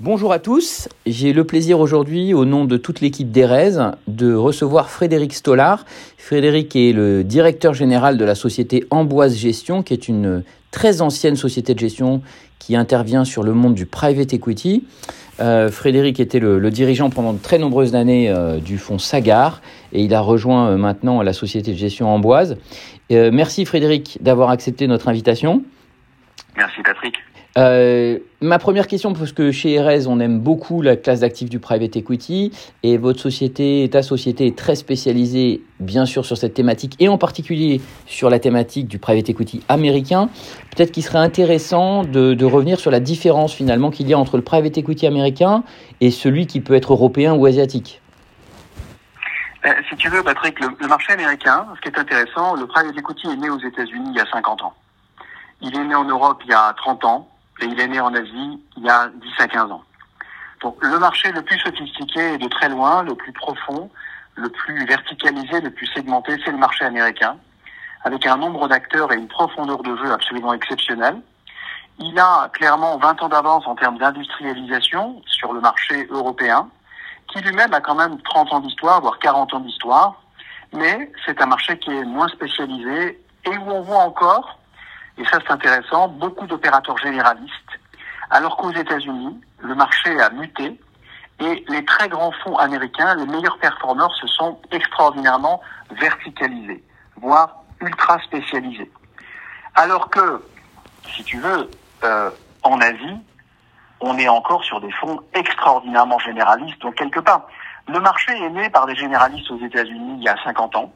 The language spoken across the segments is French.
Bonjour à tous, j'ai le plaisir aujourd'hui, au nom de toute l'équipe d'Erez, de recevoir Frédéric Stollard. Frédéric est le directeur général de la société Amboise Gestion, qui est une très ancienne société de gestion qui intervient sur le monde du private equity. Euh, Frédéric était le, dirigeant pendant de très nombreuses années euh, du fonds Sagar et il a rejoint euh, maintenant la société de gestion Amboise. merci Frédéric d'avoir accepté notre invitation. Merci Patrick. Euh, ma première question, parce que chez Erez, on aime beaucoup la classe d'actifs du private equity, et votre société, ta société est très spécialisée, bien sûr, sur cette thématique, et en particulier sur la thématique du private equity américain. Peut-être qu'il serait intéressant de, revenir sur la différence finalement qu'il y a entre le private equity américain et celui qui peut être européen ou asiatique. Euh, si tu veux, Patrick, le marché américain, ce qui est intéressant, le private equity est né aux États-Unis il y a 50 ans. Il est né en Europe il y a 30 ans et il est né en Asie il y a 10 à 15 ans. Donc le marché le plus sophistiqué et de très loin, le plus profond, le plus verticalisé, le plus segmenté, c'est le marché américain, avec un nombre d'acteurs et une profondeur de jeu absolument exceptionnelle. Il a clairement 20 ans d'avance en termes d'industrialisation sur le marché européen, qui lui-même a quand même 30 ans d'histoire, voire 40 ans d'histoire, mais c'est un marché qui est moins spécialisé et où on voit encore et ça c'est intéressant, beaucoup d'opérateurs généralistes, alors qu'aux États-Unis, le marché a muté et les très grands fonds américains, les meilleurs performeurs, se sont extraordinairement verticalisés, voire ultra spécialisés. Alors que, si tu veux, euh, en Asie, on est encore sur des fonds extraordinairement généralistes. Donc quelque part, le marché est né par des généralistes aux États-Unis il y a 50 ans.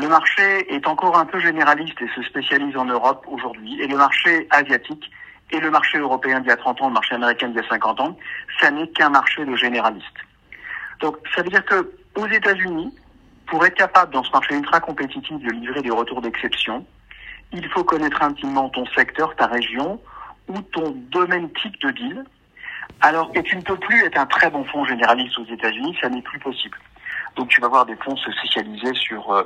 Le marché est encore un peu généraliste et se spécialise en Europe aujourd'hui. Et le marché asiatique et le marché européen d'il y a 30 ans, le marché américain d'il y a 50 ans, ça n'est qu'un marché de généralistes. Donc ça veut dire que aux États-Unis, pour être capable dans ce marché ultra compétitif de livrer des retours d'exception, il faut connaître intimement ton secteur, ta région ou ton domaine type de deal. Alors, et tu ne peux plus être un très bon fonds généraliste aux États-Unis, ça n'est plus possible. Donc tu vas voir des fonds se spécialiser sur euh,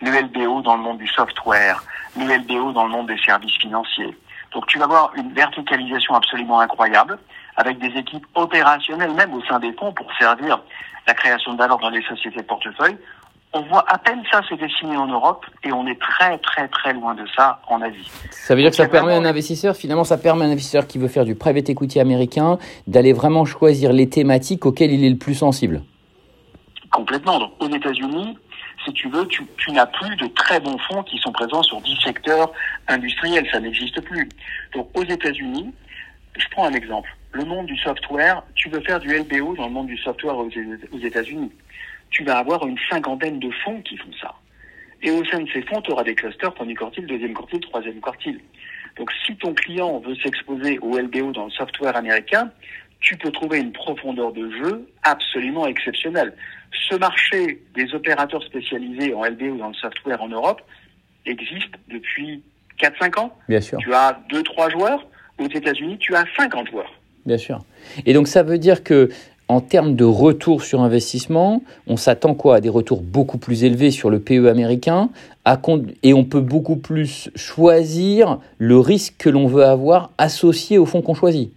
le LBO dans le monde du software, le LBO dans le monde des services financiers. Donc tu vas voir une verticalisation absolument incroyable avec des équipes opérationnelles même au sein des fonds pour servir la création de valeur dans les sociétés de portefeuille. On voit à peine ça se dessiner en Europe et on est très très très loin de ça en Asie. Ça veut dire que ça permet à un investisseur, finalement ça permet à un investisseur qui veut faire du private equity américain d'aller vraiment choisir les thématiques auxquelles il est le plus sensible. Complètement. Donc, aux États-Unis, si tu veux, tu, n'as plus de très bons fonds qui sont présents sur 10 secteurs industriels. Ça n'existe plus. Donc, aux États-Unis, je prends un exemple. Le monde du software, tu veux faire du LBO dans le monde du software aux États-Unis. Tu vas avoir une cinquantaine de fonds qui font ça. Et au sein de ces fonds, tu auras des clusters, premier quartile, deuxième quartile, troisième quartile. Donc, si ton client veut s'exposer au LBO dans le software américain, tu peux trouver une profondeur de jeu absolument exceptionnelle. Ce marché des opérateurs spécialisés en LB ou dans le software en Europe existe depuis 4-5 ans. Bien sûr. Tu as 2-3 joueurs. Aux États-Unis, tu as 50 joueurs. Bien sûr. Et donc ça veut dire que en termes de retour sur investissement, on s'attend quoi? À des retours beaucoup plus élevés sur le PE américain et on peut beaucoup plus choisir le risque que l'on veut avoir associé au fonds qu'on choisit.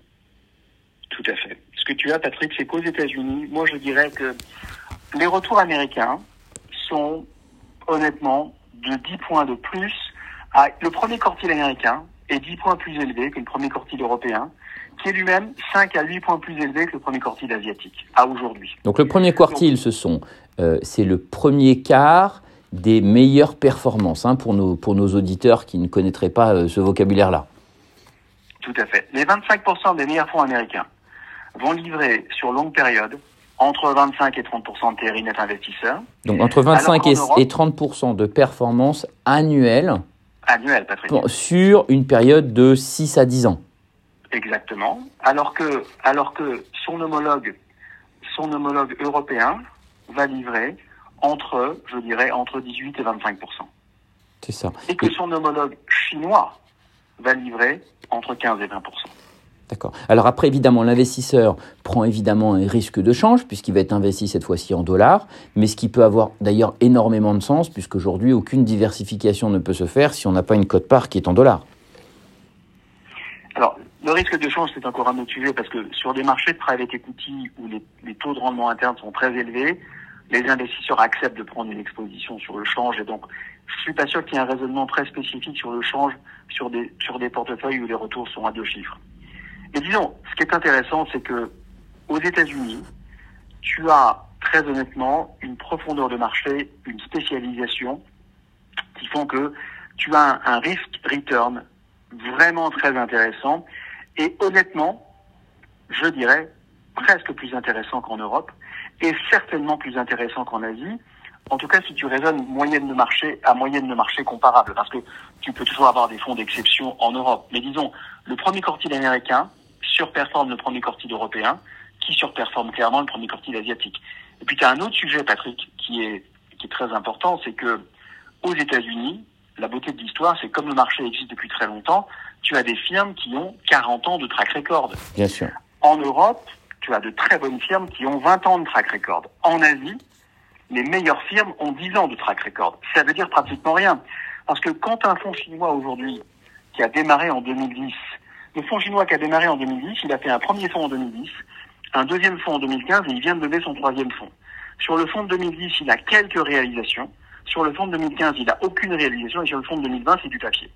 Tout à fait. Ce que tu as, Patrick, c'est qu'aux États-Unis, moi je dirais que les retours américains sont honnêtement de 10 points de plus. À, le premier quartile américain est 10 points plus élevé que le premier quartile européen, qui est lui-même 5 à 8 points plus élevé que le premier quartile asiatique, à aujourd'hui. Donc le premier quartile, ce sont, euh, c'est le premier quart des meilleures performances hein, pour, nos, pour nos auditeurs qui ne connaîtraient pas euh, ce vocabulaire-là. Tout à fait. Les 25% des meilleurs fonds américains vont livrer sur longue période entre 25 et 30 de TRI net investisseurs. Donc entre 25 et, 30% de performance annuelle. Annuelle, Patrick. Sur une période de 6 à 10 ans. Exactement. Alors que, alors que son homologue, son homologue européen va livrer entre, je dirais, entre 18 et 25 C'est ça. Et que son homologue chinois va livrer entre 15 et 20 D'accord. Alors après, évidemment, l'investisseur prend évidemment un risque de change puisqu'il va être investi cette fois-ci en dollars, mais ce qui peut avoir d'ailleurs énormément de sens puisqu'aujourd'hui, aucune diversification ne peut se faire si on n'a pas une cote-part qui est en dollars. Alors, le risque de change, c'est encore un autre sujet parce que sur des marchés de private equity où les, taux de rendement interne sont très élevés, les investisseurs acceptent de prendre une exposition sur le change et donc je suis pas sûr qu'il y ait un raisonnement très spécifique sur le change sur des portefeuilles où les retours sont à deux chiffres. Et disons, ce qui est intéressant, c'est que aux États-Unis, tu as très honnêtement une profondeur de marché, une spécialisation qui font que tu as un, un risk return vraiment très intéressant et honnêtement, je dirais presque plus intéressant qu'en Europe et certainement plus intéressant qu'en Asie. En tout cas, si tu raisonnes moyenne de marché à moyenne de marché comparable, parce que tu peux toujours avoir des fonds d'exception en Europe. Mais disons, le premier quartile américain surperforme le premier quartile européen, qui surperforme clairement le premier quartile asiatique. Et puis tu as un autre sujet, Patrick, qui est, qui est très important, c'est que aux États-Unis, la beauté de l'histoire, c'est comme le marché existe depuis très longtemps, tu as des firmes qui ont 40 ans de track record. Bien sûr. En Europe, tu as de très bonnes firmes qui ont 20 ans de track record. En Asie, les meilleures firmes ont 10 ans de track record. Ça veut dire pratiquement rien. Parce que quand un fonds chinois aujourd'hui, qui a démarré en 2010, le fonds chinois qui a démarré en 2010, il a fait un premier fonds en 2010, un deuxième fonds en 2015 et il vient de lever son troisième fonds. Sur le fonds de 2010, il a quelques réalisations. Sur le fonds de 2015, il n'a aucune réalisation et sur le fonds de 2020, c'est du papier.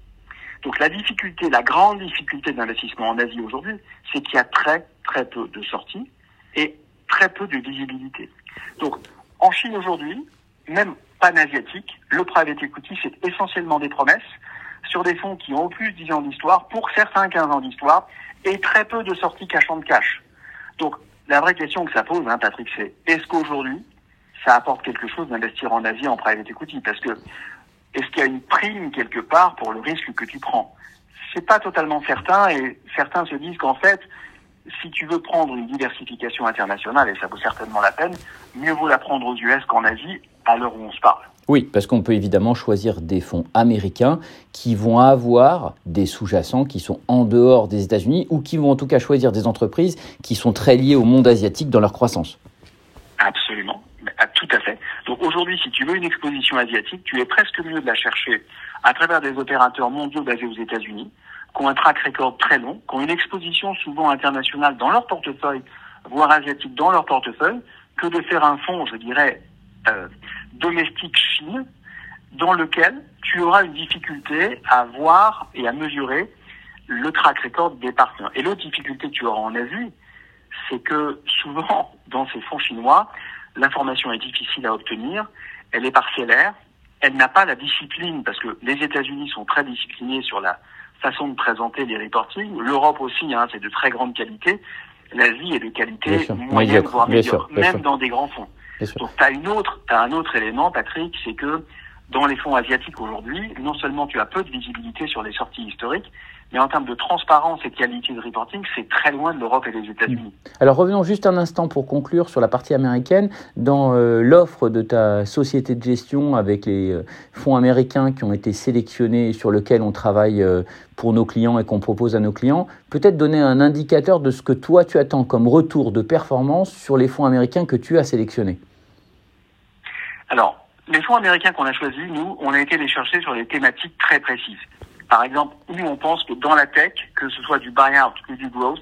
Donc la difficulté, la grande difficulté d'investissement en Asie aujourd'hui, c'est qu'il y a très très peu de sorties et très peu de visibilité. Donc en Chine aujourd'hui, même pan-asiatique, le private equity, c'est essentiellement des promesses sur des fonds qui ont au plus 10 ans d'histoire, pour certains 15 ans d'histoire, et très peu de sorties cachant de cash. Donc la vraie question que ça pose, hein, Patrick, c'est est-ce qu'aujourd'hui, ça apporte quelque chose d'investir en Asie en private equity? Parce que est-ce qu'il y a une prime quelque part pour le risque que tu prends? C'est pas totalement certain et certains se disent qu'en fait, si tu veux prendre une diversification internationale, et ça vaut certainement la peine, mieux vaut la prendre aux US qu'en Asie à l'heure où on se parle. Oui, parce qu'on peut évidemment choisir des fonds américains qui vont avoir des sous-jacents qui sont en dehors des États-Unis ou qui vont en tout cas choisir des entreprises qui sont très liées au monde asiatique dans leur croissance. Absolument, ah, tout à fait. Donc aujourd'hui, si tu veux une exposition asiatique, tu es presque mieux de la chercher à travers des opérateurs mondiaux basés aux États-Unis, qui ont un track record très long, qui ont une exposition souvent internationale dans leur portefeuille, voire asiatique dans leur portefeuille, que de faire un fonds, je dirais, euh, domestique Chine, dans lequel tu auras une difficulté à voir et à mesurer le track record des partenaires. Et l'autre difficulté que tu auras en Asie, c'est que souvent, dans ces fonds chinois, l'information est difficile à obtenir, elle est parcellaire, elle n'a pas la discipline, parce que les États-Unis sont très disciplinés sur la façon de présenter les reportings, l'Europe aussi, hein, c'est de très grande qualité, l'Asie est de qualité moyenne, voire médiocre, même dans des grands fonds. Donc tu as une autre, as un autre élément, Patrick, c'est que dans les fonds asiatiques aujourd'hui, non seulement tu as peu de visibilité sur les sorties historiques, mais en termes de transparence et de qualité de reporting, c'est très loin de l'Europe et des États-Unis. Alors revenons juste un instant pour conclure sur la partie américaine. Dans euh, l'offre de ta société de gestion avec les euh, fonds américains qui ont été sélectionnés sur lesquels on travaille euh, pour nos clients et qu'on propose à nos clients, peut-être donner un indicateur de ce que toi tu attends comme retour de performance sur les fonds américains que tu as sélectionnés. Alors, les fonds américains qu'on a choisis, nous, on a été les chercher sur des thématiques très précises. Par exemple, nous, on pense que dans la tech, que ce soit du buyout ou du growth,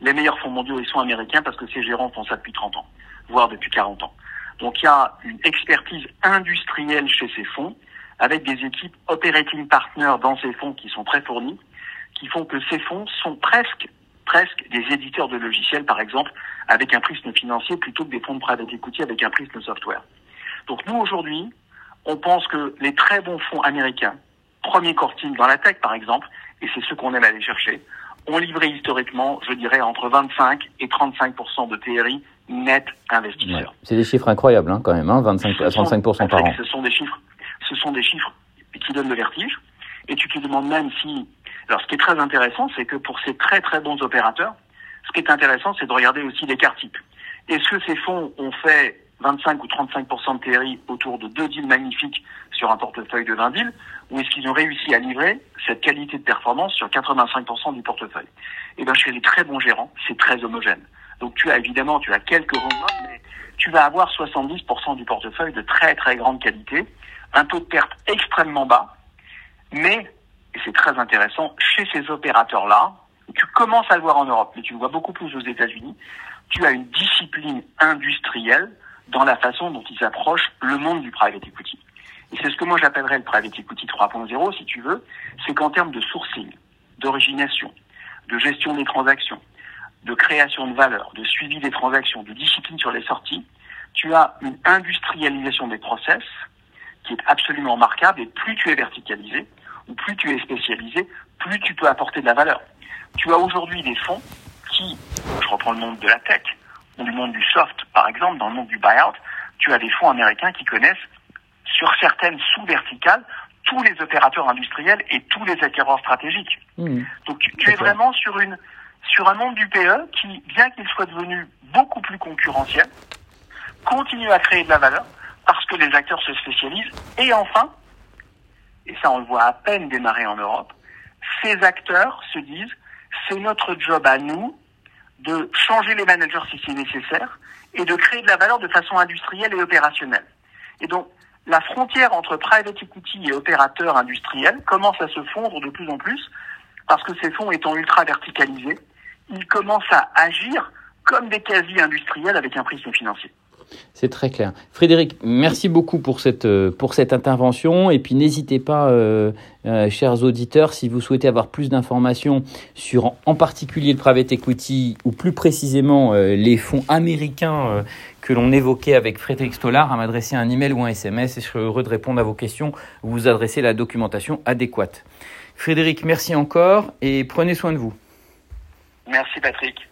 les meilleurs fonds mondiaux, ils sont américains parce que ces gérants font ça depuis 30 ans, voire depuis 40 ans. Donc il y a une expertise industrielle chez ces fonds, avec des équipes operating partners dans ces fonds qui sont très fournies, qui font que ces fonds sont presque presque des éditeurs de logiciels, par exemple, avec un prisme financier plutôt que des fonds de private equity avec un prisme software. Donc nous, aujourd'hui, on pense que les très bons fonds américains, premier quartile dans la tech par exemple, et c'est ce qu'on aime aller chercher, ont livré historiquement, je dirais, entre 25 et 35% de TRI net investisseurs. C'est des chiffres incroyables hein, quand même, hein, 25 à 35 par an. Ce sont des chiffres, ce sont des chiffres qui donnent le vertige. Et tu te demandes même si. Alors, ce qui est très intéressant, c'est que pour ces très très bons opérateurs, ce qui est intéressant, c'est de regarder aussi l'écart type. Est-ce que ces fonds ont fait 25 ou 35 de TRI autour de deux deals magnifiques sur un portefeuille de 20 deals, ou est-ce qu'ils ont réussi à livrer cette qualité de performance sur 85 du portefeuille? Eh bien chez les très bons gérants, c'est très homogène. Donc tu as évidemment, tu as quelques ronds, mais tu vas avoir 70% du portefeuille de très très grande qualité, un taux de perte extrêmement bas, mais, et c'est très intéressant, chez ces opérateurs-là, Tu commences à le voir en Europe, mais tu le vois beaucoup plus aux États-Unis. Tu as une discipline industrielle dans la façon dont ils approchent le monde du private equity. Et c'est ce que moi j'appellerais le private equity 3.0, si tu veux, c'est qu'en termes de sourcing, d'origination, de gestion des transactions, de création de valeur, de suivi des transactions, de discipline sur les sorties, tu as une industrialisation des process qui est absolument remarquable et plus tu es verticalisé ou plus tu es spécialisé, plus tu peux apporter de la valeur. Tu as aujourd'hui des fonds qui, je reprends le monde de la tech, ou du monde du soft par exemple, dans le monde du buyout, tu as des fonds américains qui connaissent sur certaines sous-verticales tous les opérateurs industriels et tous les acquéreurs stratégiques. Mmh. Donc tu, es vraiment sur une sur un monde du PE qui, bien qu'il soit devenu beaucoup plus concurrentiel, continue à créer de la valeur parce que les acteurs se spécialisent. Et enfin, et ça on le voit à peine démarrer en Europe, ces acteurs se disent c'est notre job à nous de changer les managers si c'est nécessaire et de créer de la valeur de façon industrielle et opérationnelle. Et donc, la frontière entre private equity et opérateurs industriels commence à se fondre de plus en plus parce que ces fonds étant ultra verticalisés, ils commencent à agir comme des quasi-industriels avec un prisme financier. C'est très clair. Frédéric, merci beaucoup pour cette, euh, pour cette intervention. Et puis n'hésitez pas, euh, euh, chers auditeurs, si vous souhaitez avoir plus d'informations sur en particulier le private equity ou plus précisément les fonds américains que l'on évoquait avec Frédéric Stollard, à m'adresser un email ou un SMS et je serai heureux de répondre à vos questions ou vous adresser la documentation adéquate. Frédéric, merci encore et prenez soin de vous. Merci Patrick.